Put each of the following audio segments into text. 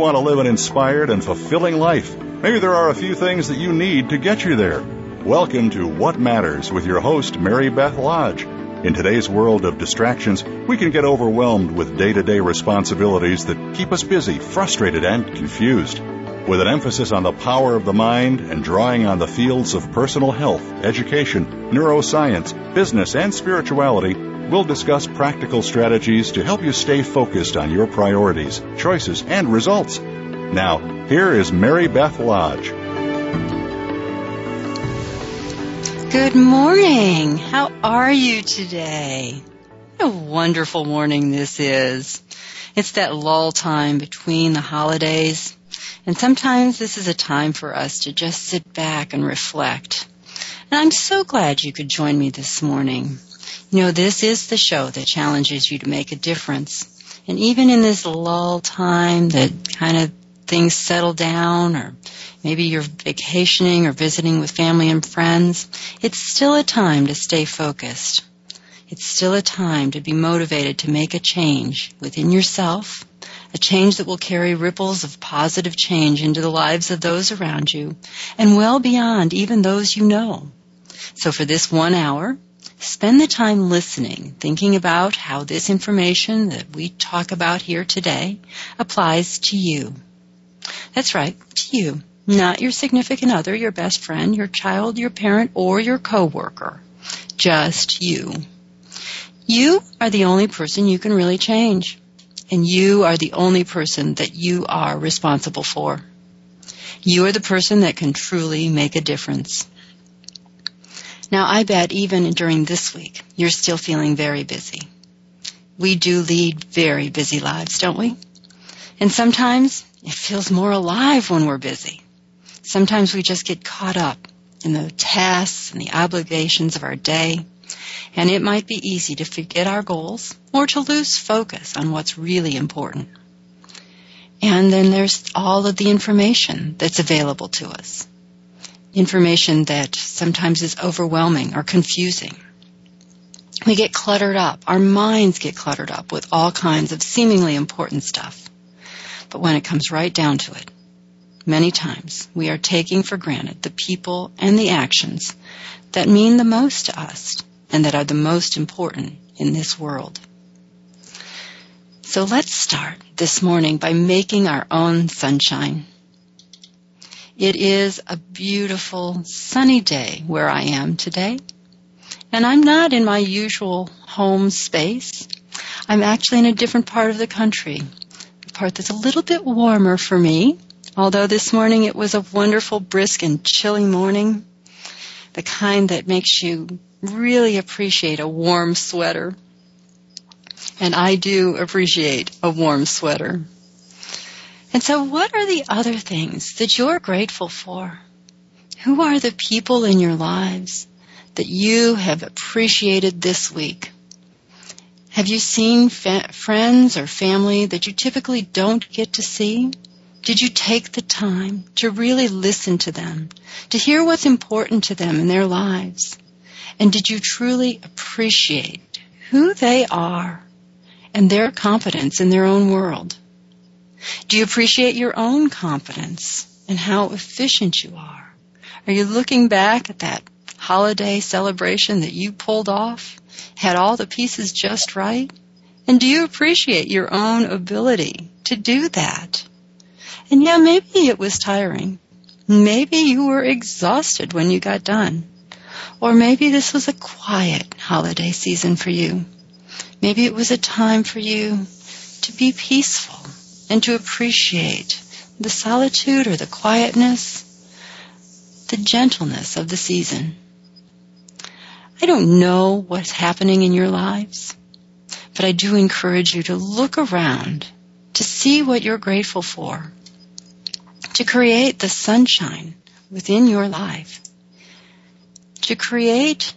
Want to live an inspired and fulfilling life. Maybe there are a few things that you need to get you there. Welcome to What Matters with your host, Mary Beth Lodge. In today's world of distractions, we can get overwhelmed with day to day responsibilities that keep us busy, frustrated, and confused. With an emphasis on the power of the mind and drawing on the fields of personal health, education, neuroscience, business, and spirituality, we'll discuss practical strategies to help you stay focused on your priorities, choices, and results. Now, here is Mary Beth Lodge. Good morning. How are you today? What a wonderful morning this is. It's that lull time between the holidays, and sometimes this is a time for us to just sit back and reflect. And I'm so glad you could join me this morning. You know, this is the show that challenges you to make a difference. And even in this lull time that kind of things settle down or maybe you're vacationing or visiting with family and friends, it's still a time to stay focused. It's still a time to be motivated to make a change within yourself, a change that will carry ripples of positive change into the lives of those around you and well beyond even those you know. So for this one hour, spend the time listening, thinking about how this information that we talk about here today applies to you. That's right, to you. Not your significant other, your best friend, your child, your parent, or your coworker. Just you. You are the only person you can really change. And you are the only person that you are responsible for. You are the person that can truly make a difference. Now I bet even during this week, you're still feeling very busy. We do lead very busy lives, don't we? And sometimes it feels more alive when we're busy. Sometimes we just get caught up in the tasks and the obligations of our day, and it might be easy to forget our goals or to lose focus on what's really important. And then there's all of the information that's available to us. Information that sometimes is overwhelming or confusing. We get cluttered up. Our minds get cluttered up with all kinds of seemingly important stuff. But when it comes right down to it, many times we are taking for granted the people and the actions that mean the most to us and that are the most important in this world. So let's start this morning by making our own sunshine. It is a beautiful sunny day where I am today. And I'm not in my usual home space. I'm actually in a different part of the country, a part that's a little bit warmer for me. Although this morning it was a wonderful, brisk, and chilly morning, the kind that makes you really appreciate a warm sweater. And I do appreciate a warm sweater. And so what are the other things that you're grateful for? Who are the people in your lives that you have appreciated this week? Have you seen fa- friends or family that you typically don't get to see? Did you take the time to really listen to them, to hear what's important to them in their lives? And did you truly appreciate who they are and their competence in their own world? Do you appreciate your own confidence and how efficient you are? Are you looking back at that holiday celebration that you pulled off? Had all the pieces just right? And do you appreciate your own ability to do that? And yeah, maybe it was tiring. Maybe you were exhausted when you got done. Or maybe this was a quiet holiday season for you. Maybe it was a time for you to be peaceful and to appreciate the solitude or the quietness, the gentleness of the season. I don't know what's happening in your lives, but I do encourage you to look around to see what you're grateful for, to create the sunshine within your life, to create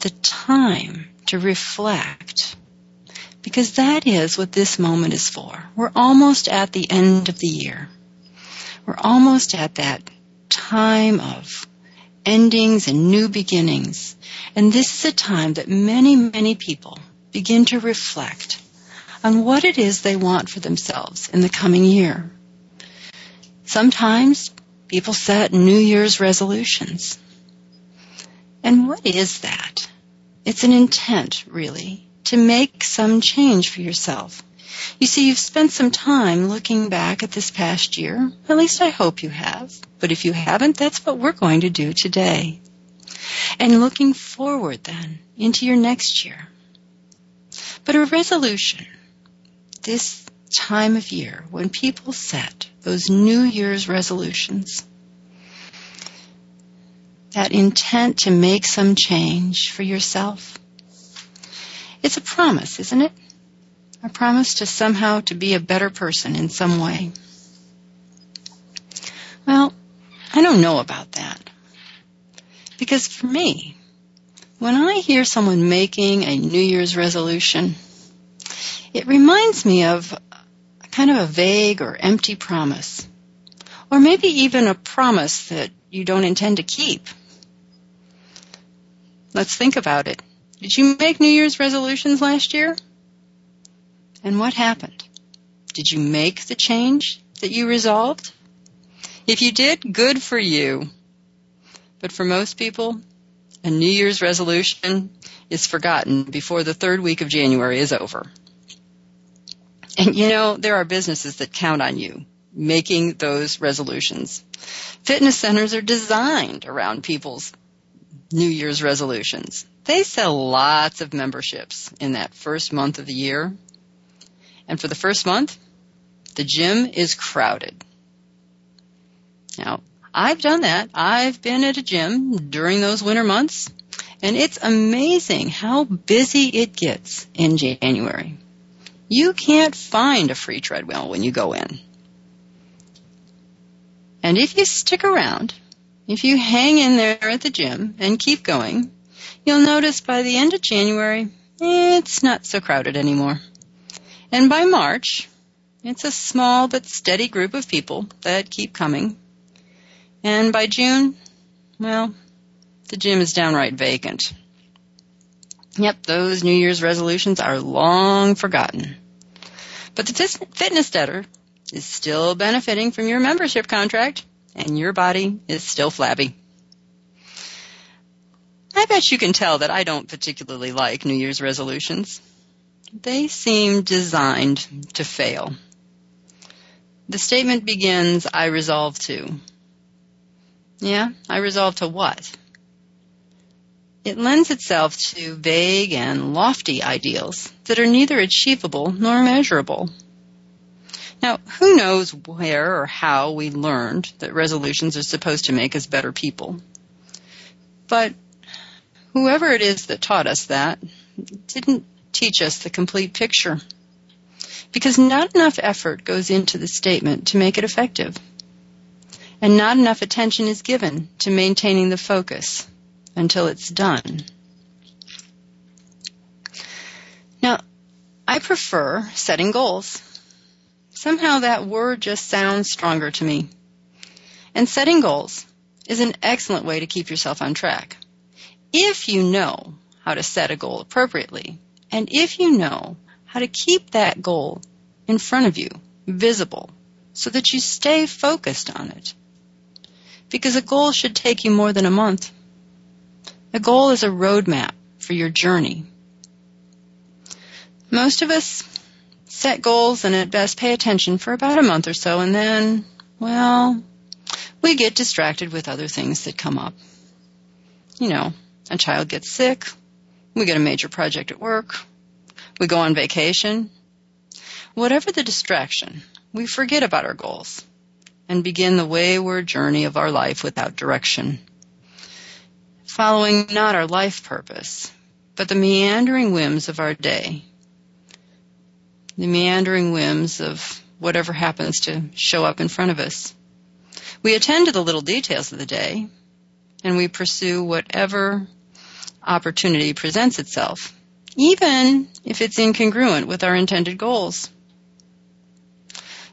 the time to reflect because that is what this moment is for. We're almost at the end of the year. We're almost at that time of endings and new beginnings. And this is a time that many, many people begin to reflect on what it is they want for themselves in the coming year. Sometimes people set New Year's resolutions. And what is that? It's an intent, really to make some change for yourself. You see, you've spent some time looking back at this past year. At least I hope you have. But if you haven't, that's what we're going to do today. And looking forward then into your next year. But a resolution, this time of year when people set those New Year's resolutions, that intent to make some change for yourself, it's a promise, isn't it? A promise to somehow to be a better person in some way. Well, I don't know about that. Because for me, when I hear someone making a New Year's resolution, it reminds me of kind of a vague or empty promise. Or maybe even a promise that you don't intend to keep. Let's think about it. Did you make New Year's resolutions last year? And what happened? Did you make the change that you resolved? If you did, good for you. But for most people, a New Year's resolution is forgotten before the third week of January is over. And you know, there are businesses that count on you making those resolutions. Fitness centers are designed around people's New Year's resolutions. They sell lots of memberships in that first month of the year. And for the first month, the gym is crowded. Now, I've done that. I've been at a gym during those winter months, and it's amazing how busy it gets in January. You can't find a free treadmill when you go in. And if you stick around, if you hang in there at the gym and keep going, you'll notice by the end of January, it's not so crowded anymore. And by March, it's a small but steady group of people that keep coming. And by June, well, the gym is downright vacant. Yep, those New Year's resolutions are long forgotten. But the fitness debtor is still benefiting from your membership contract, and your body is still flabby. I bet you can tell that I don't particularly like New Year's resolutions. They seem designed to fail. The statement begins, I resolve to. Yeah, I resolve to what? It lends itself to vague and lofty ideals that are neither achievable nor measurable. Now, who knows where or how we learned that resolutions are supposed to make us better people? But whoever it is that taught us that didn't teach us the complete picture. Because not enough effort goes into the statement to make it effective. And not enough attention is given to maintaining the focus until it's done. Now, I prefer setting goals. Somehow that word just sounds stronger to me. And setting goals is an excellent way to keep yourself on track if you know how to set a goal appropriately, and if you know how to keep that goal in front of you, visible, so that you stay focused on it. Because a goal should take you more than a month. A goal is a roadmap for your journey. Most of us set goals and at best pay attention for about a month or so and then, well, we get distracted with other things that come up. You know, a child gets sick, we get a major project at work, we go on vacation. Whatever the distraction, we forget about our goals and begin the wayward journey of our life without direction. Following not our life purpose, but the meandering whims of our day. The meandering whims of whatever happens to show up in front of us. We attend to the little details of the day, and we pursue whatever opportunity presents itself, even if it's incongruent with our intended goals.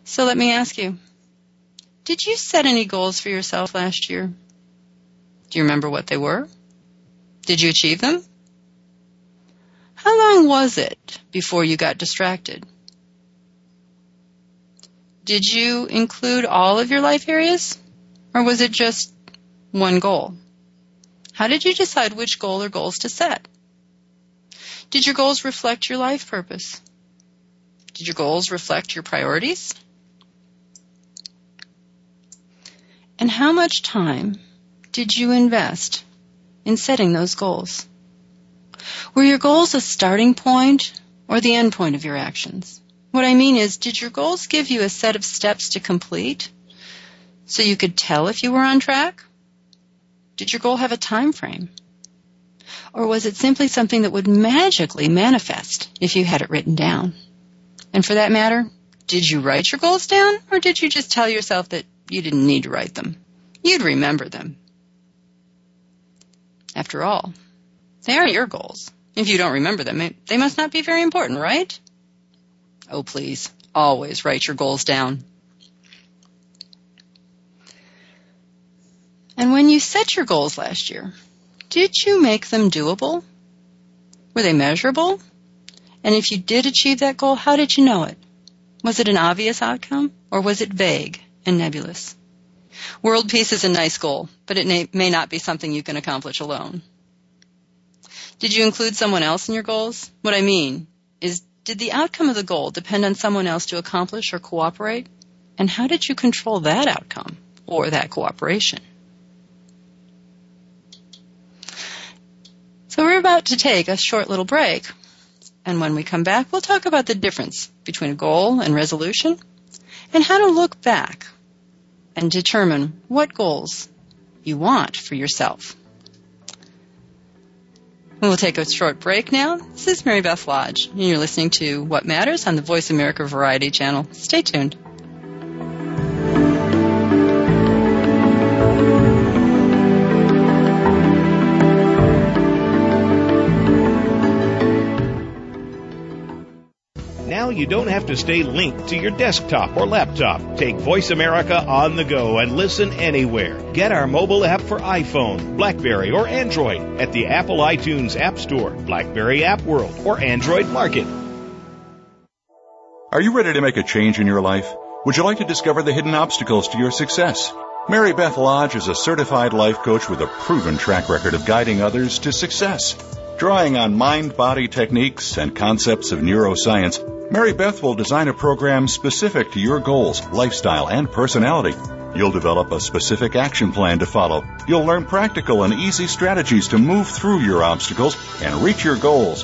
So let me ask you, did you set any goals for yourself last year? Do you remember what they were? Did you achieve them? How long was it before you got distracted? Did you include all of your life areas? Or was it just one goal? How did you decide which goal or goals to set? Did your goals reflect your life purpose? Did your goals reflect your priorities? And how much time did you invest in setting those goals? Were your goals a starting point or the end point of your actions? What I mean is, did your goals give you a set of steps to complete so you could tell if you were on track? Did your goal have a time frame? Or was it simply something that would magically manifest if you had it written down? And for that matter, did you write your goals down or did you just tell yourself that you didn't need to write them. You'd remember them. After all, they are your goals. If you don't remember them, they must not be very important, right? Oh, please, always write your goals down. And when you set your goals last year, did you make them doable? Were they measurable? And if you did achieve that goal, how did you know it? Was it an obvious outcome or was it vague? and nebulous. World peace is a nice goal, but it may not be something you can accomplish alone. Did you include someone else in your goals? What I mean is, did the outcome of the goal depend on someone else to accomplish or cooperate? And how did you control that outcome or that cooperation? So we're about to take a short little break. And when we come back, we'll talk about the difference between a goal and resolution and how to look back and determine what goals you want for yourself. We'll take a short break now. This is Mary Beth Lodge, and you're listening to What Matters on the Voice America Variety Channel. Stay tuned. Now you don't have to stay linked to your desktop or laptop. Take Voice America on the go and listen anywhere. Get our mobile app for iPhone, Blackberry, or Android at the Apple iTunes App Store, Blackberry App World, or Android Market. Are you ready to make a change in your life? Would you like to discover the hidden obstacles to your success? Mary Beth Lodge is a certified life coach with a proven track record of guiding others to success. Drawing on mind body techniques and concepts of neuroscience, Mary Beth will design a program specific to your goals, lifestyle, and personality. You'll develop a specific action plan to follow. You'll learn practical and easy strategies to move through your obstacles and reach your goals.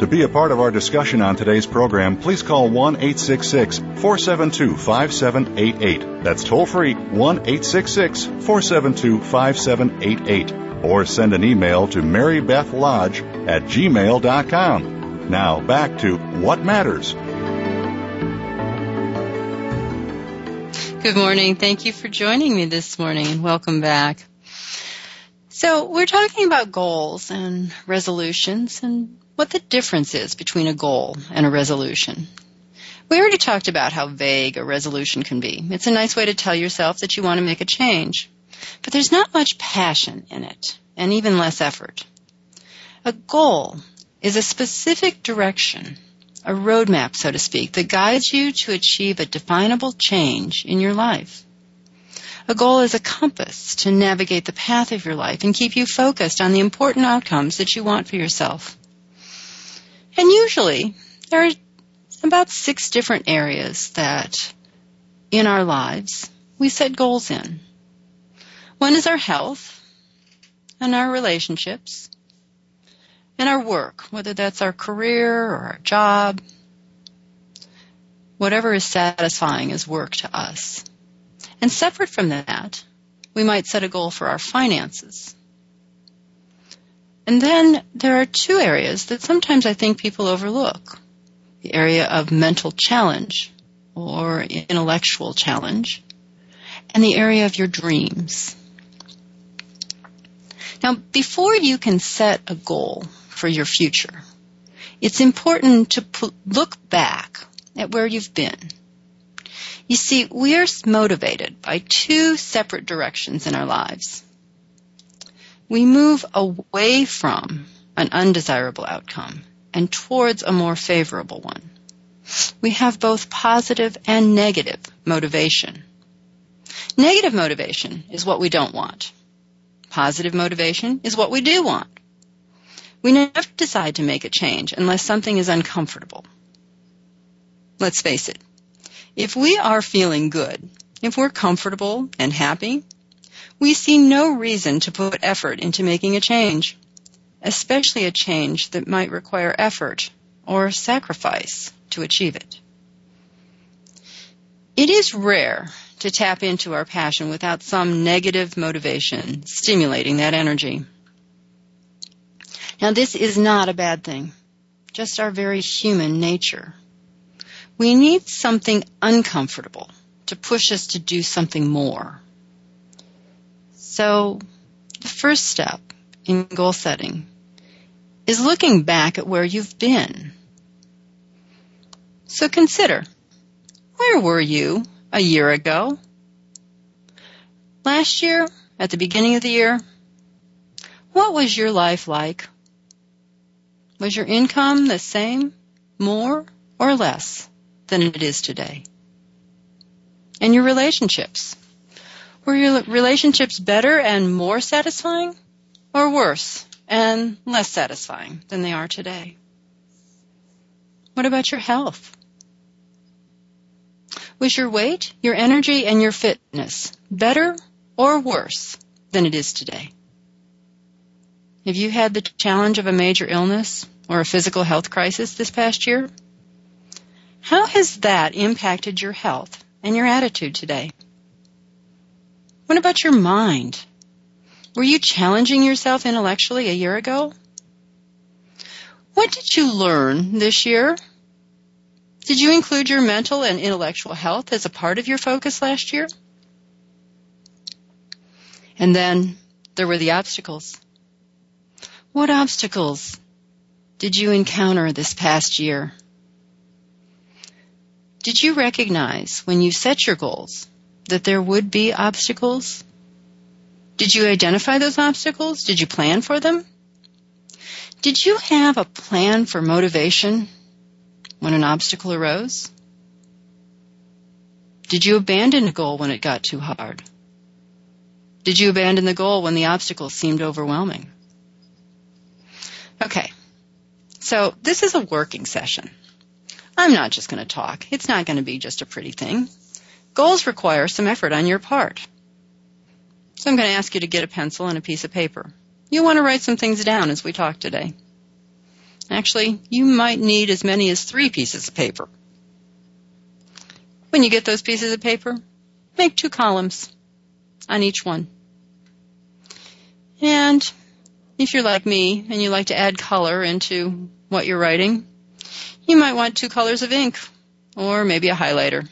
To be a part of our discussion on today's program, please call 1 866 472 5788. That's toll free 1 866 472 5788. Or send an email to Mary Beth Lodge at gmail.com. Now back to What Matters. Good morning. Thank you for joining me this morning and welcome back. So we're talking about goals and resolutions and what the difference is between a goal and a resolution. We already talked about how vague a resolution can be. It's a nice way to tell yourself that you want to make a change. But there's not much passion in it, and even less effort. A goal is a specific direction a roadmap, so to speak, that guides you to achieve a definable change in your life. A goal is a compass to navigate the path of your life and keep you focused on the important outcomes that you want for yourself. And usually, there are about six different areas that in our lives we set goals in. One is our health and our relationships and our work, whether that's our career or our job, whatever is satisfying is work to us. And separate from that, we might set a goal for our finances. And then there are two areas that sometimes I think people overlook. The area of mental challenge or intellectual challenge and the area of your dreams. Now, before you can set a goal, for your future. It's important to look back at where you've been. You see, we are motivated by two separate directions in our lives. We move away from an undesirable outcome and towards a more favorable one. We have both positive and negative motivation. Negative motivation is what we don't want. Positive motivation is what we do want. We never decide to make a change unless something is uncomfortable. Let's face it. If we are feeling good, if we're comfortable and happy, we see no reason to put effort into making a change, especially a change that might require effort or sacrifice to achieve it. It is rare to tap into our passion without some negative motivation stimulating that energy. Now this is not a bad thing, just our very human nature. We need something uncomfortable to push us to do something more. So the first step in goal setting is looking back at where you've been. So consider, where were you a year ago? Last year, at the beginning of the year, what was your life like? Was your income the same, more, or less than it is today? And your relationships? Were your relationships better and more satisfying, or worse and less satisfying than they are today? What about your health? Was your weight, your energy, and your fitness better or worse than it is today? Have you had the challenge of a major illness or a physical health crisis this past year? How has that impacted your health and your attitude today? What about your mind? Were you challenging yourself intellectually a year ago? What did you learn this year? Did you include your mental and intellectual health as a part of your focus last year? And then there were the obstacles. What obstacles did you encounter this past year? Did you recognize when you set your goals that there would be obstacles? Did you identify those obstacles? Did you plan for them? Did you have a plan for motivation when an obstacle arose? Did you abandon a goal when it got too hard? Did you abandon the goal when the obstacle seemed overwhelming? Okay. So this is a working session. I'm not just going to talk. It's not going to be just a pretty thing. Goals require some effort on your part. So I'm going to ask you to get a pencil and a piece of paper. You want to write some things down as we talk today. Actually, you might need as many as three pieces of paper. When you get those pieces of paper, make two columns on each one. And if you're like me and you like to add color into what you're writing, you might want two colors of ink or maybe a highlighter.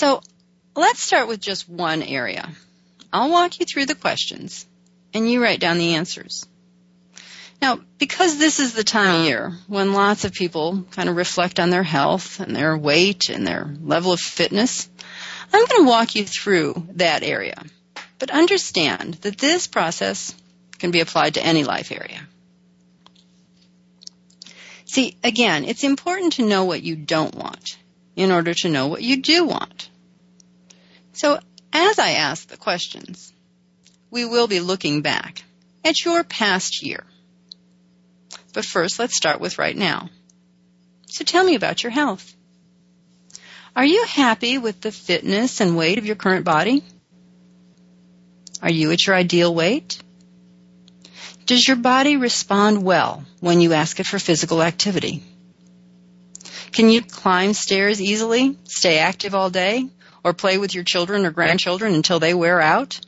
So let's start with just one area. I'll walk you through the questions and you write down the answers. Now, because this is the time of year when lots of people kind of reflect on their health and their weight and their level of fitness, I'm going to walk you through that area. But understand that this process can be applied to any life area. See, again, it's important to know what you don't want in order to know what you do want. So as I ask the questions, we will be looking back at your past year. But first, let's start with right now. So tell me about your health. Are you happy with the fitness and weight of your current body? Are you at your ideal weight? Does your body respond well when you ask it for physical activity? Can you climb stairs easily, stay active all day, or play with your children or grandchildren until they wear out?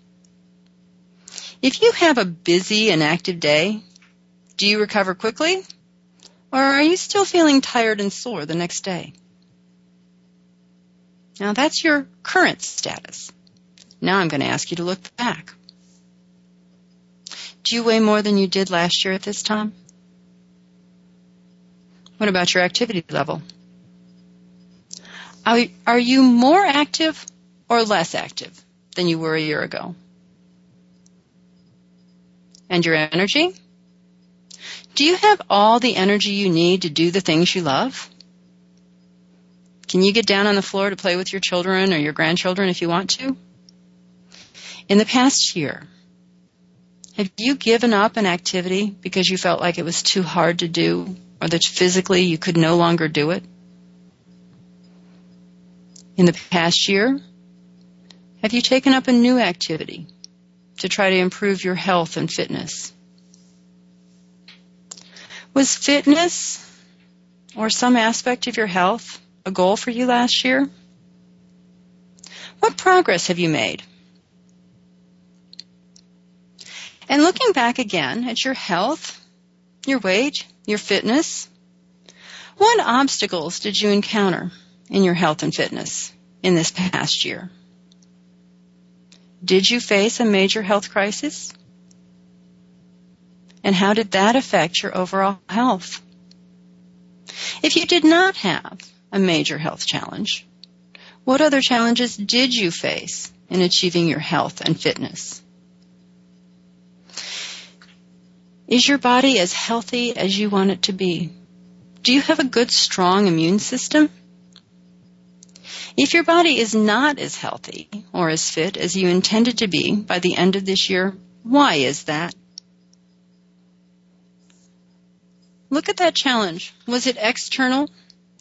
If you have a busy and active day, do you recover quickly? Or are you still feeling tired and sore the next day? Now that's your current status. Now I'm going to ask you to look back. Do you weigh more than you did last year at this time? What about your activity level? Are, are you more active or less active than you were a year ago? And your energy? Do you have all the energy you need to do the things you love? Can you get down on the floor to play with your children or your grandchildren if you want to? In the past year, have you given up an activity because you felt like it was too hard to do or that physically you could no longer do it? In the past year, have you taken up a new activity to try to improve your health and fitness? Was fitness or some aspect of your health a goal for you last year? What progress have you made? And looking back again at your health, your weight, your fitness, what obstacles did you encounter in your health and fitness in this past year? Did you face a major health crisis? And how did that affect your overall health? If you did not have a major health challenge, what other challenges did you face in achieving your health and fitness? Is your body as healthy as you want it to be? Do you have a good, strong immune system? If your body is not as healthy or as fit as you intended to be by the end of this year, why is that? Look at that challenge. Was it external?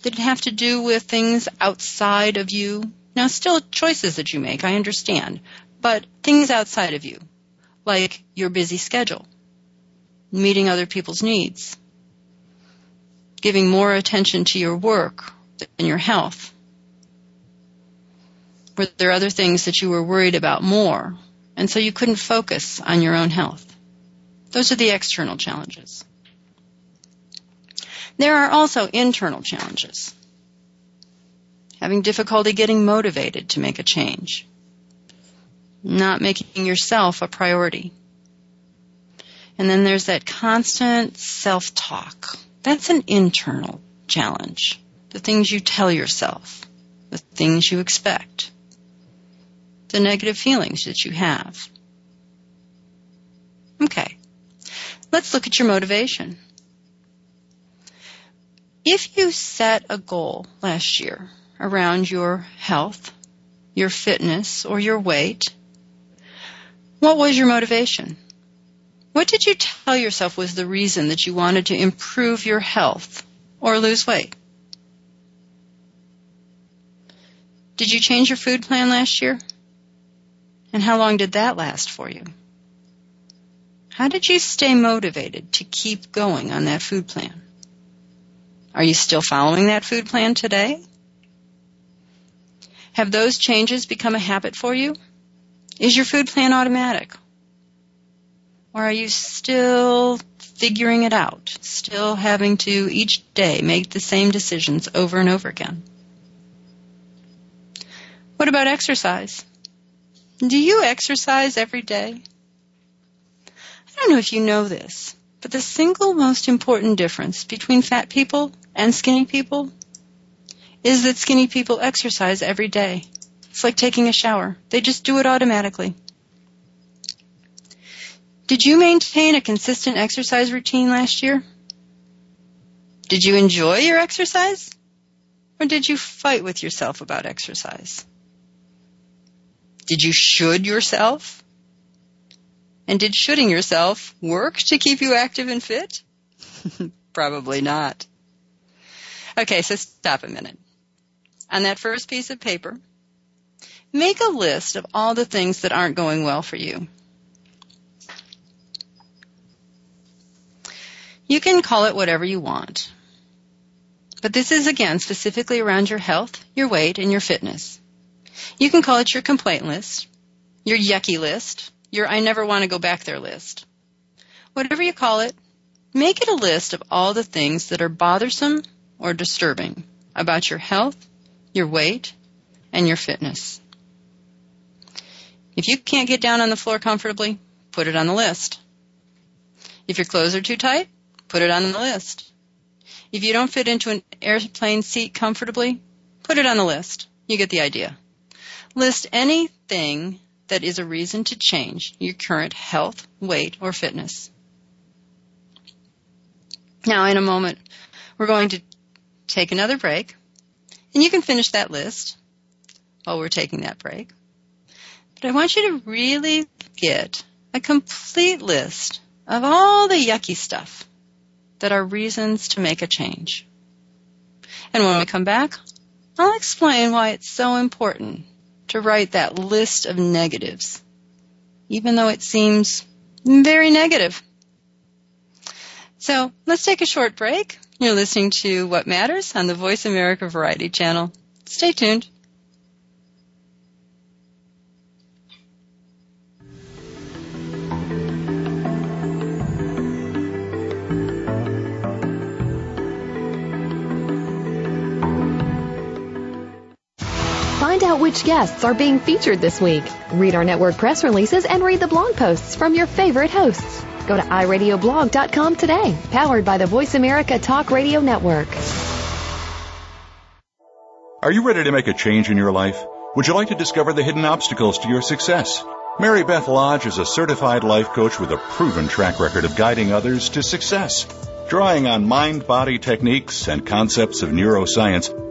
Did it have to do with things outside of you? Now, still choices that you make, I understand, but things outside of you, like your busy schedule, meeting other people's needs, giving more attention to your work than your health? Were there other things that you were worried about more, and so you couldn't focus on your own health? Those are the external challenges. There are also internal challenges. Having difficulty getting motivated to make a change. Not making yourself a priority. And then there's that constant self-talk. That's an internal challenge. The things you tell yourself, the things you expect, the negative feelings that you have. Okay. Let's look at your motivation. If you set a goal last year around your health, your fitness, or your weight, what was your motivation? What did you tell yourself was the reason that you wanted to improve your health or lose weight? Did you change your food plan last year? And how long did that last for you? How did you stay motivated to keep going on that food plan? Are you still following that food plan today? Have those changes become a habit for you? Is your food plan automatic? Or are you still figuring it out, still having to each day make the same decisions over and over again? What about exercise? Do you exercise every day? I don't know if you know this, but the single most important difference between fat people and skinny people is that skinny people exercise every day. It's like taking a shower. They just do it automatically. Did you maintain a consistent exercise routine last year? Did you enjoy your exercise? Or did you fight with yourself about exercise? Did you should yourself? And did shoulding yourself work to keep you active and fit? Probably not. Okay, so stop a minute. On that first piece of paper, make a list of all the things that aren't going well for you. You can call it whatever you want. But this is again specifically around your health, your weight, and your fitness. You can call it your complaint list, your yucky list, your I never want to go back there list. Whatever you call it, make it a list of all the things that are bothersome or disturbing about your health, your weight, and your fitness. If you can't get down on the floor comfortably, put it on the list. If your clothes are too tight, put it on the list. If you don't fit into an airplane seat comfortably, put it on the list. You get the idea. List anything that is a reason to change your current health, weight, or fitness. Now, in a moment, we're going to take another break, and you can finish that list while we're taking that break. But I want you to really get a complete list of all the yucky stuff that are reasons to make a change. And when we come back, I'll explain why it's so important to write that list of negatives, even though it seems very negative. So let's take a short break. You're listening to What Matters on the Voice America Variety Channel. Stay tuned. Find out which guests are being featured this week. Read our network press releases and read the blog posts from your favorite hosts. Go to iradioblog.com today, powered by the Voice America Talk Radio Network. Are you ready to make a change in your life? Would you like to discover the hidden obstacles to your success? Mary Beth Lodge is a certified life coach with a proven track record of guiding others to success. Drawing on mind body techniques and concepts of neuroscience,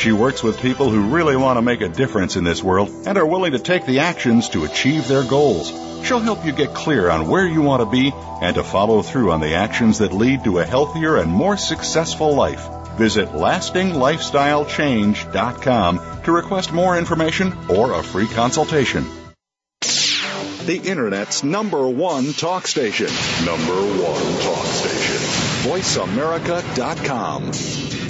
She works with people who really want to make a difference in this world and are willing to take the actions to achieve their goals. She'll help you get clear on where you want to be and to follow through on the actions that lead to a healthier and more successful life. Visit lastinglifestylechange.com to request more information or a free consultation. The Internet's number one talk station. Number one talk station. VoiceAmerica.com.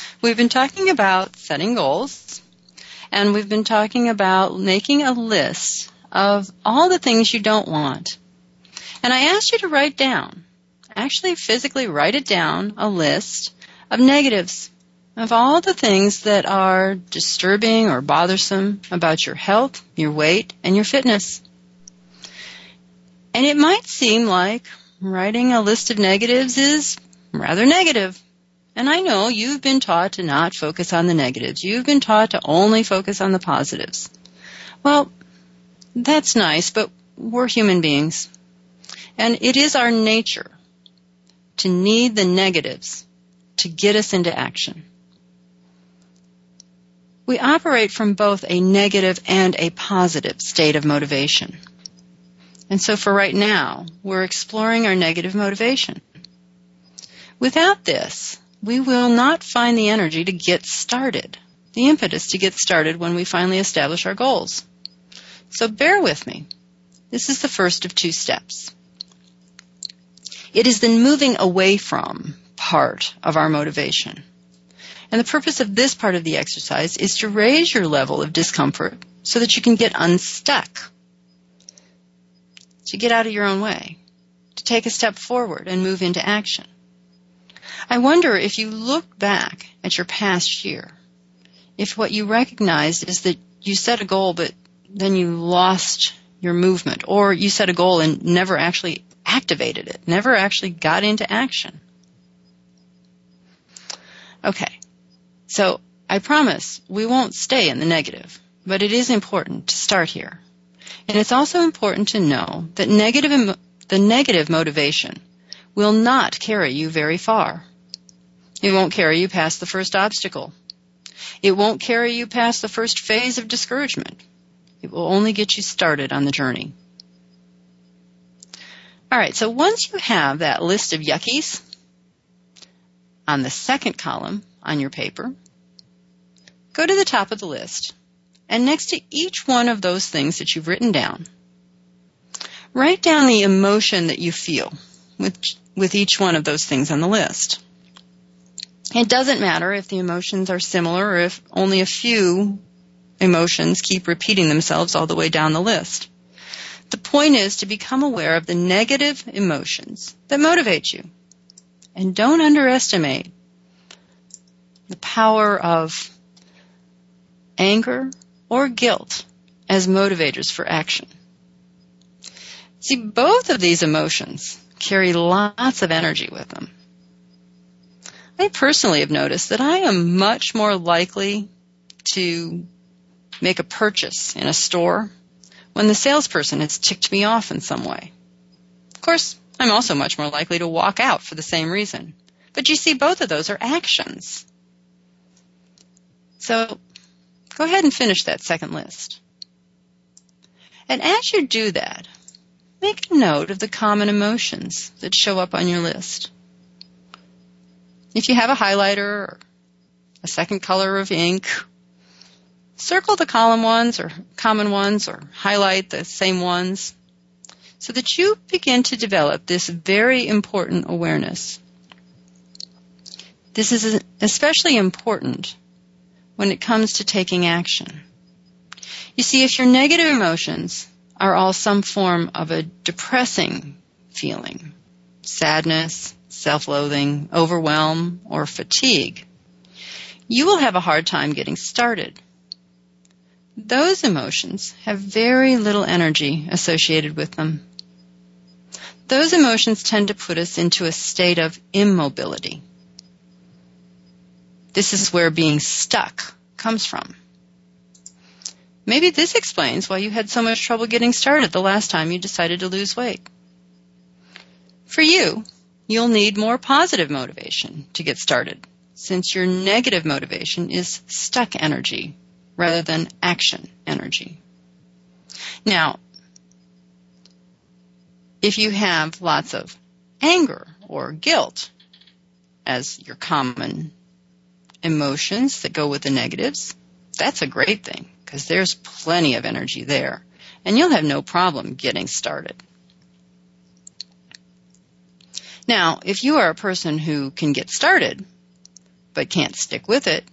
We've been talking about setting goals, and we've been talking about making a list of all the things you don't want. And I asked you to write down, actually physically write it down, a list of negatives. of all the things that are disturbing or bothersome about your health, your weight, and your fitness. And it might seem like writing a list of negatives is rather negative. And I know you've been taught to not focus on the negatives. You've been taught to only focus on the positives. Well, that's nice, but we're human beings. And it is our nature to need the negatives to get us into action. We operate from both a negative and a positive state of motivation. And so for right now, we're exploring our negative motivation. Without this, we will not find the energy to get started, the impetus to get started when we finally establish our goals. So bear with me. This is the first of two steps. It is the moving away from part of our motivation. And the purpose of this part of the exercise is to raise your level of discomfort so that you can get unstuck, to get out of your own way, to take a step forward and move into action. I wonder if you look back at your past year, if what you recognized is that you set a goal but then you lost your movement, or you set a goal and never actually activated it, never actually got into action. Okay. So I promise we won't stay in the negative, but it is important to start here. And it's also important to know that negative, the negative motivation will not carry you very far. It won't carry you past the first obstacle. It won't carry you past the first phase of discouragement. It will only get you started on the journey. Alright, so once you have that list of yuckies on the second column on your paper, go to the top of the list and next to each one of those things that you've written down, write down the emotion that you feel with, with each one of those things on the list. It doesn't matter if the emotions are similar or if only a few emotions keep repeating themselves all the way down the list. The point is to become aware of the negative emotions that motivate you. And don't underestimate the power of anger or guilt as motivators for action. See, both of these emotions carry lots of energy with them. I personally have noticed that I am much more likely to make a purchase in a store when the salesperson has ticked me off in some way. Of course, I'm also much more likely to walk out for the same reason. But you see, both of those are actions. So go ahead and finish that second list. And as you do that, make a note of the common emotions that show up on your list. If you have a highlighter or a second color of ink, circle the column ones or common ones or highlight the same ones so that you begin to develop this very important awareness. This is especially important when it comes to taking action. You see, if your negative emotions are all some form of a depressing feeling, sadness, self-loathing, overwhelm, or fatigue, you will have a hard time getting started. Those emotions have very little energy associated with them. Those emotions tend to put us into a state of immobility. This is where being stuck comes from. Maybe this explains why you had so much trouble getting started the last time you decided to lose weight. For you, you'll need more positive motivation to get started, since your negative motivation is stuck energy rather than action energy. Now, if you have lots of anger or guilt as your common emotions that go with the negatives, that's a great thing because there's plenty of energy there and you'll have no problem getting started. Now, if you are a person who can get started, but can't stick with it,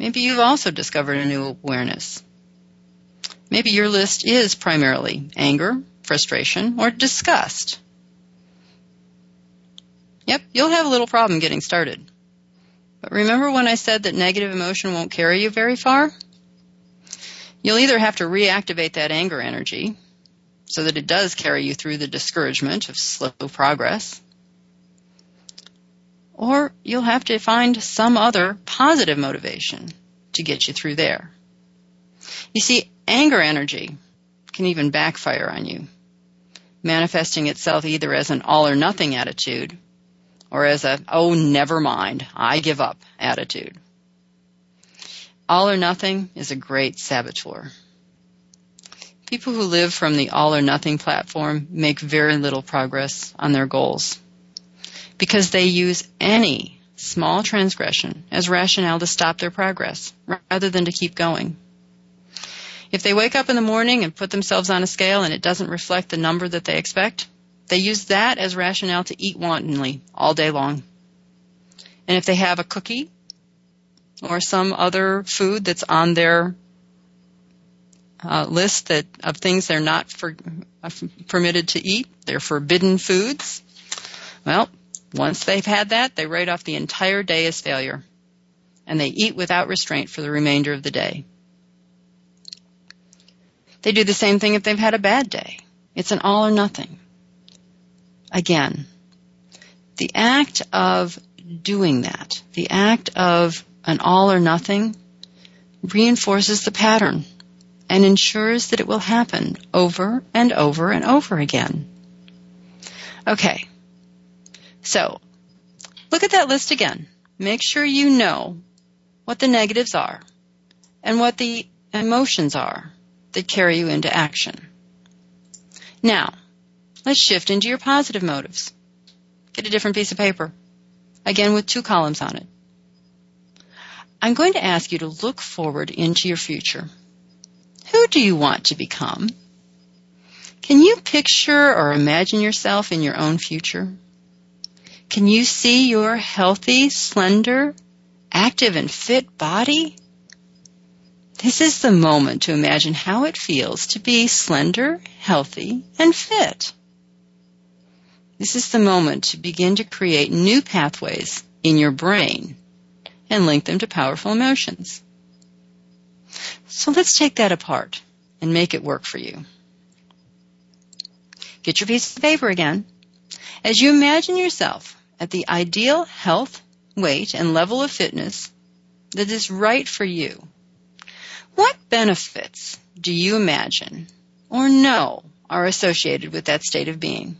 maybe you've also discovered a new awareness. Maybe your list is primarily anger, frustration, or disgust. Yep, you'll have a little problem getting started. But remember when I said that negative emotion won't carry you very far? You'll either have to reactivate that anger energy so that it does carry you through the discouragement of slow progress, or you'll have to find some other positive motivation to get you through there. You see, anger energy can even backfire on you, manifesting itself either as an all or nothing attitude or as a, oh, never mind, I give up attitude. All or nothing is a great saboteur. People who live from the all or nothing platform make very little progress on their goals because they use any small transgression as rationale to stop their progress rather than to keep going. If they wake up in the morning and put themselves on a scale and it doesn't reflect the number that they expect, they use that as rationale to eat wantonly all day long. And if they have a cookie or some other food that's on their uh, list that of things they're not for, uh, permitted to eat, they're forbidden foods. Well, once they've had that, they write off the entire day as failure, and they eat without restraint for the remainder of the day. They do the same thing if they've had a bad day. It's an all or nothing. Again, the act of doing that, the act of an all or nothing, reinforces the pattern and ensures that it will happen over and over and over again. Okay. So, look at that list again. Make sure you know what the negatives are and what the emotions are that carry you into action. Now, let's shift into your positive motives. Get a different piece of paper. Again with two columns on it. I'm going to ask you to look forward into your future. Who do you want to become? Can you picture or imagine yourself in your own future? Can you see your healthy, slender, active, and fit body this is the moment to imagine how it feels to be slender, healthy, and fit. This is the moment to begin to create new pathways in your brain and link them to powerful emotions. So let's take that apart and make it work for you. Get your piece of paper again. As you imagine yourself at the ideal health, weight, and level of fitness that is right for you, what benefits do you imagine or know are associated with that state of being?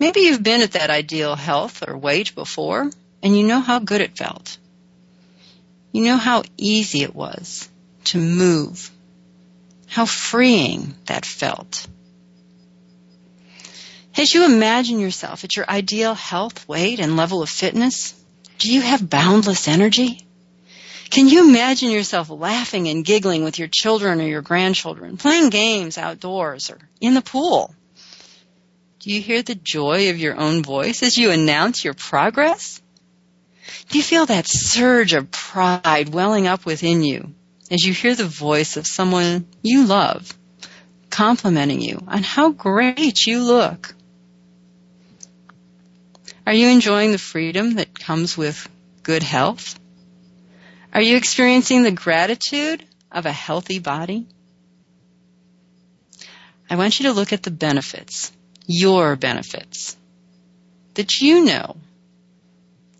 Maybe you've been at that ideal health or weight before and you know how good it felt. You know how easy it was to move, how freeing that felt. As you imagine yourself at your ideal health, weight, and level of fitness, do you have boundless energy? Can you imagine yourself laughing and giggling with your children or your grandchildren, playing games outdoors or in the pool? Do you hear the joy of your own voice as you announce your progress? Do you feel that surge of pride welling up within you as you hear the voice of someone you love complimenting you on how great you look? Are you enjoying the freedom that comes with good health? Are you experiencing the gratitude of a healthy body? I want you to look at the benefits, your benefits, that you know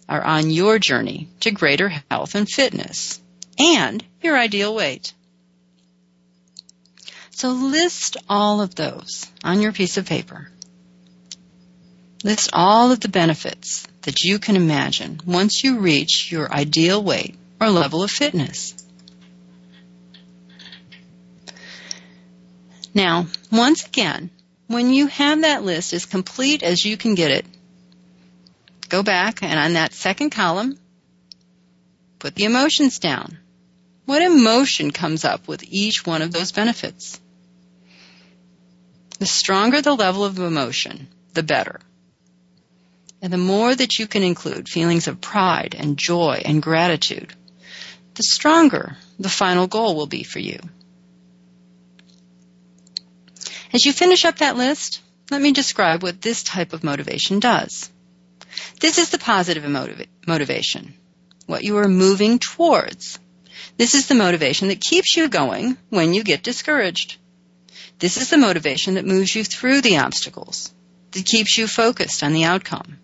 are on your journey to greater health and fitness and your ideal weight. So list all of those on your piece of paper. List all of the benefits that you can imagine once you reach your ideal weight or level of fitness. Now, once again, when you have that list as complete as you can get it, go back and on that second column, put the emotions down. What emotion comes up with each one of those benefits? The stronger the level of emotion, the better. And the more that you can include feelings of pride and joy and gratitude, the stronger the final goal will be for you. As you finish up that list, let me describe what this type of motivation does. This is the positive motiv- motivation, what you are moving towards. This is the motivation that keeps you going when you get discouraged. This is the motivation that moves you through the obstacles, that keeps you focused on the outcome,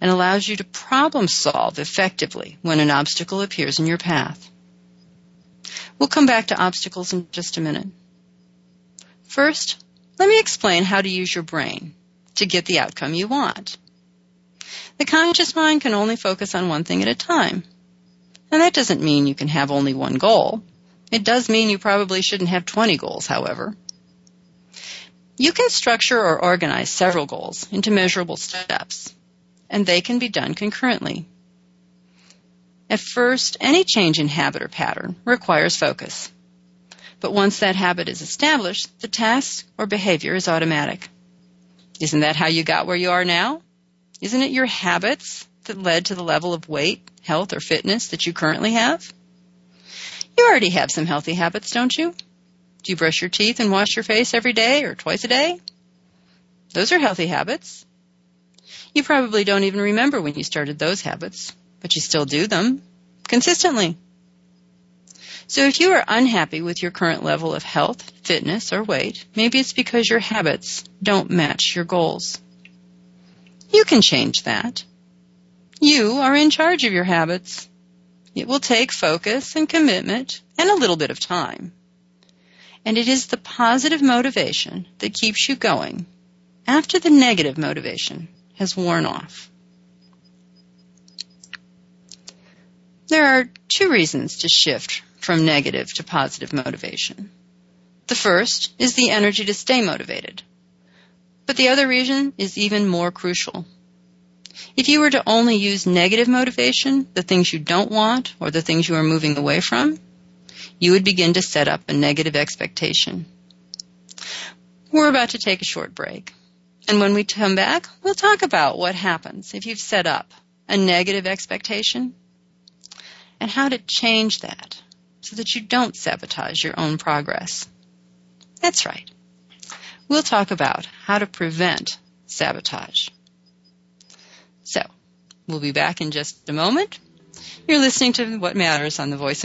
and allows you to problem solve effectively when an obstacle appears in your path. We'll come back to obstacles in just a minute. First, let me explain how to use your brain to get the outcome you want. The conscious mind can only focus on one thing at a time. And that doesn't mean you can have only one goal. It does mean you probably shouldn't have 20 goals, however. You can structure or organize several goals into measurable steps, and they can be done concurrently. At first, any change in habit or pattern requires focus. But once that habit is established, the task or behavior is automatic. Isn't that how you got where you are now? Isn't it your habits that led to the level of weight, health, or fitness that you currently have? You already have some healthy habits, don't you? Do you brush your teeth and wash your face every day or twice a day? Those are healthy habits. You probably don't even remember when you started those habits, but you still do them consistently. So if you are unhappy with your current level of health, fitness, or weight, maybe it's because your habits don't match your goals. You can change that. You are in charge of your habits. It will take focus and commitment and a little bit of time. And it is the positive motivation that keeps you going after the negative motivation has worn off. There are two reasons to shift from negative to positive motivation. The first is the energy to stay motivated. But the other reason is even more crucial. If you were to only use negative motivation, the things you don't want or the things you are moving away from, you would begin to set up a negative expectation. We're about to take a short break. And when we come back, we'll talk about what happens if you've set up a negative expectation and how to change that so that you don't sabotage your own progress. That's right. We'll talk about how to prevent sabotage. So, we'll be back in just a moment. You're listening to What Matters on the Voice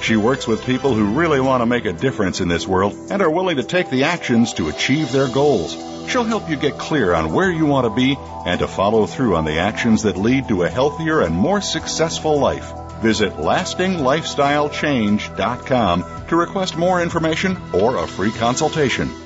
She works with people who really want to make a difference in this world and are willing to take the actions to achieve their goals. She'll help you get clear on where you want to be and to follow through on the actions that lead to a healthier and more successful life. Visit lastinglifestylechange.com to request more information or a free consultation.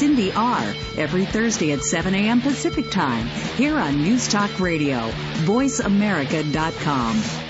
Cindy R. every Thursday at 7 a.m. Pacific Time here on News Talk Radio, voiceamerica.com.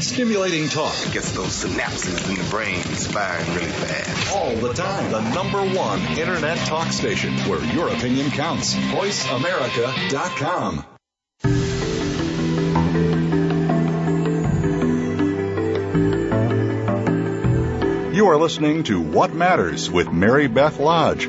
Stimulating talk it gets those synapses in the brain firing really fast. All the time. The number one internet talk station where your opinion counts. VoiceAmerica.com. You are listening to What Matters with Mary Beth Lodge.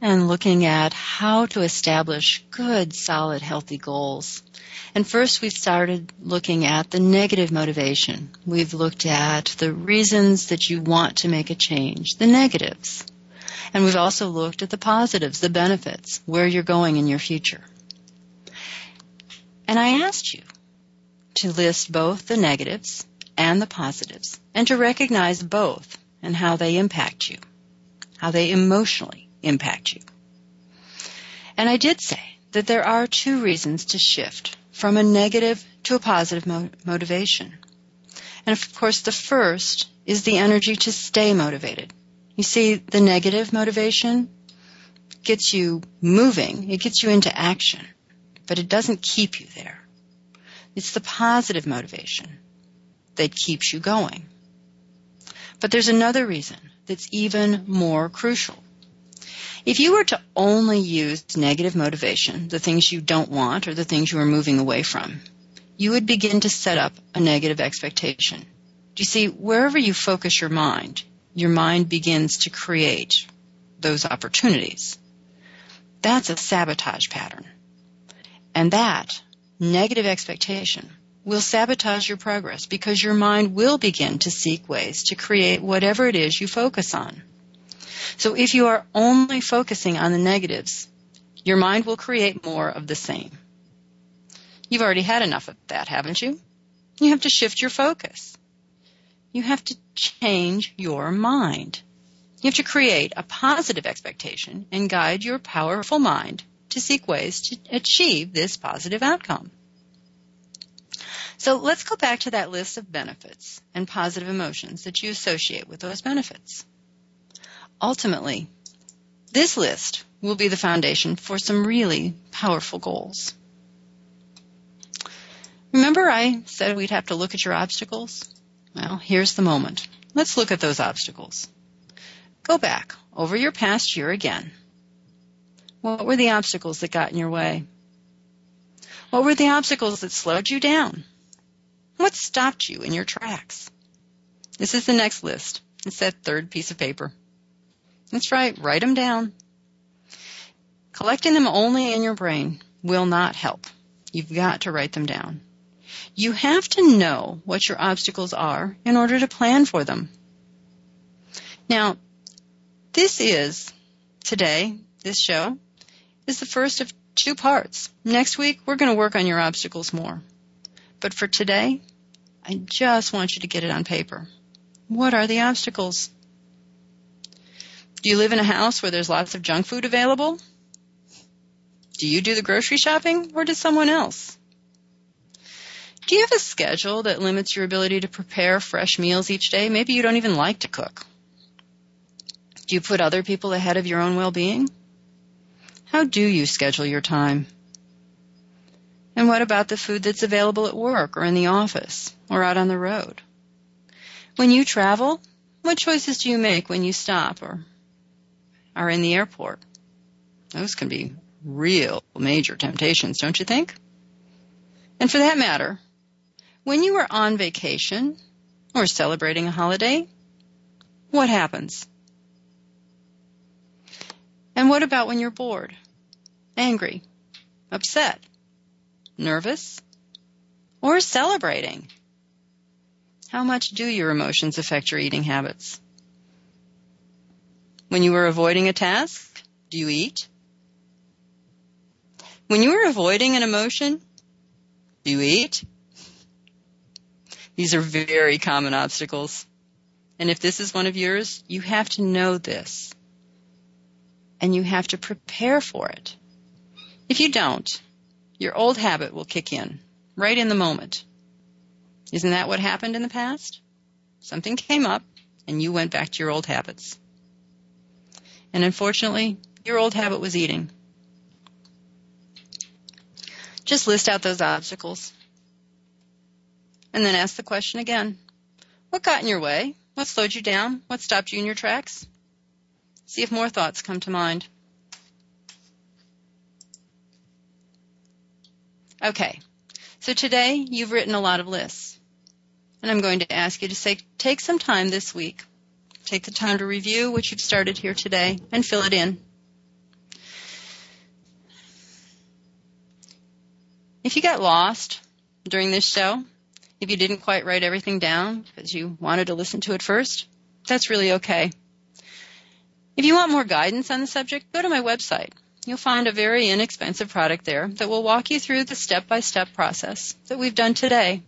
and looking at how to establish good, solid, healthy goals. And first we started looking at the negative motivation. We've looked at the reasons that you want to make a change, the negatives. And we've also looked at the positives, the benefits, where you're going in your future. And I asked you to list both the negatives and the positives and to recognize both and how they impact you, how they emotionally impact you. And I did say that there are two reasons to shift from a negative to a positive mo- motivation. And of course, the first is the energy to stay motivated. You see, the negative motivation gets you moving, it gets you into action, but it doesn't keep you there. It's the positive motivation that keeps you going. But there's another reason that's even more crucial. If you were to only use negative motivation, the things you don't want or the things you are moving away from, you would begin to set up a negative expectation. Do you see, wherever you focus your mind, your mind begins to create those opportunities. That's a sabotage pattern. And that negative expectation will sabotage your progress because your mind will begin to seek ways to create whatever it is you focus on. So if you are only focusing on the negatives, your mind will create more of the same. You've already had enough of that, haven't you? You have to shift your focus. You have to change your mind. You have to create a positive expectation and guide your powerful mind to seek ways to achieve this positive outcome. So let's go back to that list of benefits and positive emotions that you associate with those benefits. Ultimately, this list will be the foundation for some really powerful goals. Remember I said we'd have to look at your obstacles? Well, here's the moment. Let's look at those obstacles. Go back over your past year again. What were the obstacles that got in your way? What were the obstacles that slowed you down? What stopped you in your tracks? This is the next list. It's that third piece of paper. That's right. Write them down. Collecting them only in your brain will not help. You've got to write them down. You have to know what your obstacles are in order to plan for them. Now, this is today, this show is the first of two parts. Next week, we're going to work on your obstacles more. But for today, I just want you to get it on paper. What are the obstacles? Do you live in a house where there's lots of junk food available? Do you do the grocery shopping or does someone else? Do you have a schedule that limits your ability to prepare fresh meals each day? Maybe you don't even like to cook. Do you put other people ahead of your own well-being? How do you schedule your time? And what about the food that's available at work or in the office or out on the road? When you travel, what choices do you make when you stop or are in the airport. Those can be real major temptations, don't you think? And for that matter, when you are on vacation or celebrating a holiday, what happens? And what about when you're bored, angry, upset, nervous, or celebrating? How much do your emotions affect your eating habits? When you are avoiding a task, do you eat? When you are avoiding an emotion, do you eat? These are very common obstacles. And if this is one of yours, you have to know this. And you have to prepare for it. If you don't, your old habit will kick in right in the moment. Isn't that what happened in the past? Something came up and you went back to your old habits. And unfortunately, your old habit was eating. Just list out those obstacles. And then ask the question again. What got in your way? What slowed you down? What stopped you in your tracks? See if more thoughts come to mind. Okay, so today you've written a lot of lists. And I'm going to ask you to say, take some time this week. Take the time to review what you've started here today and fill it in. If you got lost during this show, if you didn't quite write everything down because you wanted to listen to it first, that's really okay. If you want more guidance on the subject, go to my website. You'll find a very inexpensive product there that will walk you through the step-by-step process that we've done today.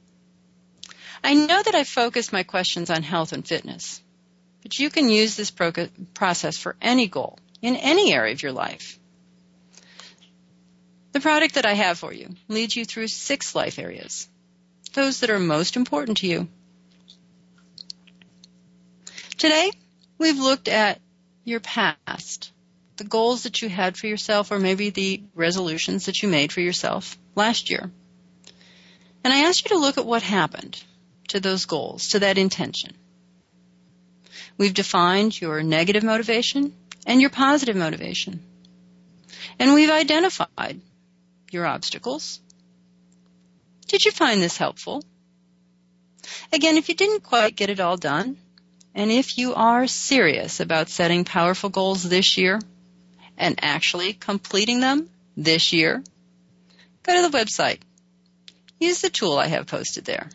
I know that I've focused my questions on health and fitness, but you can use this pro- process for any goal in any area of your life. The product that I have for you leads you through six life areas, those that are most important to you. Today, we've looked at your past, the goals that you had for yourself, or maybe the resolutions that you made for yourself last year. And I asked you to look at what happened to those goals, to that intention. We've defined your negative motivation and your positive motivation. And we've identified your obstacles. Did you find this helpful? Again, if you didn't quite get it all done, and if you are serious about setting powerful goals this year and actually completing them this year, go to the website. Use the tool I have posted there.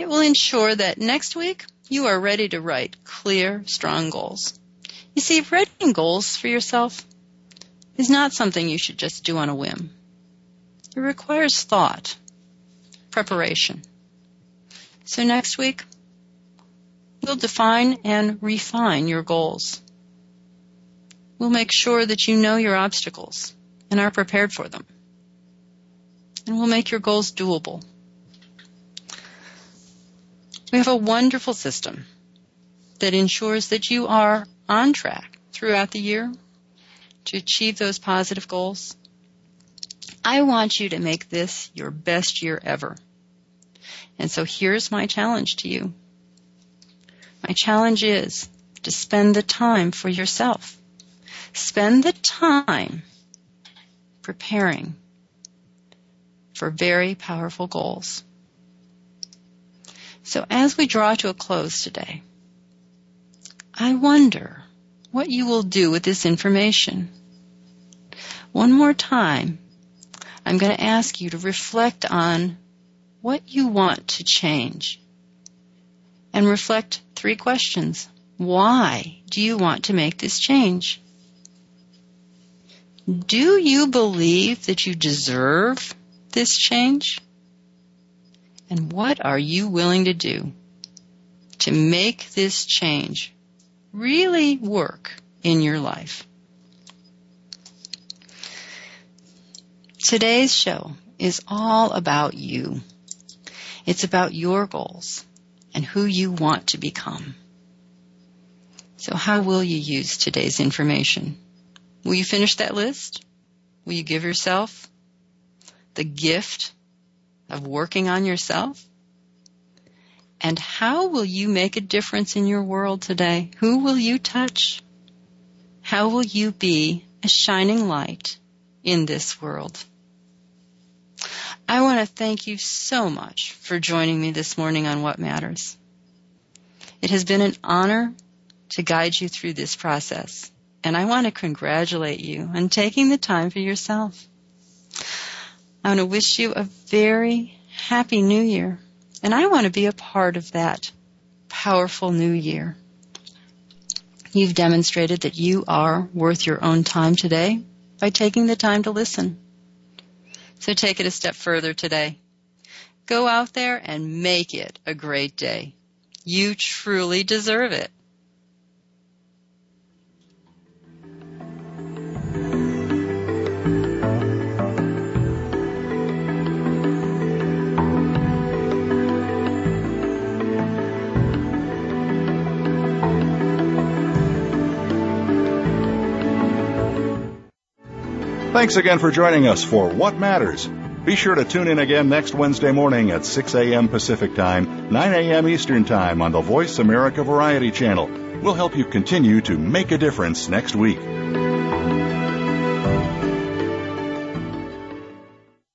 It will ensure that next week you are ready to write clear, strong goals. You see, writing goals for yourself is not something you should just do on a whim. It requires thought, preparation. So next week, we'll define and refine your goals. We'll make sure that you know your obstacles and are prepared for them. And we'll make your goals doable. We have a wonderful system that ensures that you are on track throughout the year to achieve those positive goals. I want you to make this your best year ever. And so here's my challenge to you. My challenge is to spend the time for yourself. Spend the time preparing for very powerful goals. So as we draw to a close today, I wonder what you will do with this information. One more time, I'm going to ask you to reflect on what you want to change and reflect three questions. Why do you want to make this change? Do you believe that you deserve this change? And what are you willing to do to make this change really work in your life? Today's show is all about you. It's about your goals and who you want to become. So how will you use today's information? Will you finish that list? Will you give yourself the gift of working on yourself? And how will you make a difference in your world today? Who will you touch? How will you be a shining light in this world? I want to thank you so much for joining me this morning on What Matters. It has been an honor to guide you through this process, and I want to congratulate you on taking the time for yourself. I want to wish you a very happy new year. And I want to be a part of that powerful new year. You've demonstrated that you are worth your own time today by taking the time to listen. So take it a step further today. Go out there and make it a great day. You truly deserve it. Thanks again for joining us for What Matters. Be sure to tune in again next Wednesday morning at 6 a.m. Pacific Time, 9 a.m. Eastern Time on the Voice America Variety Channel. We'll help you continue to make a difference next week.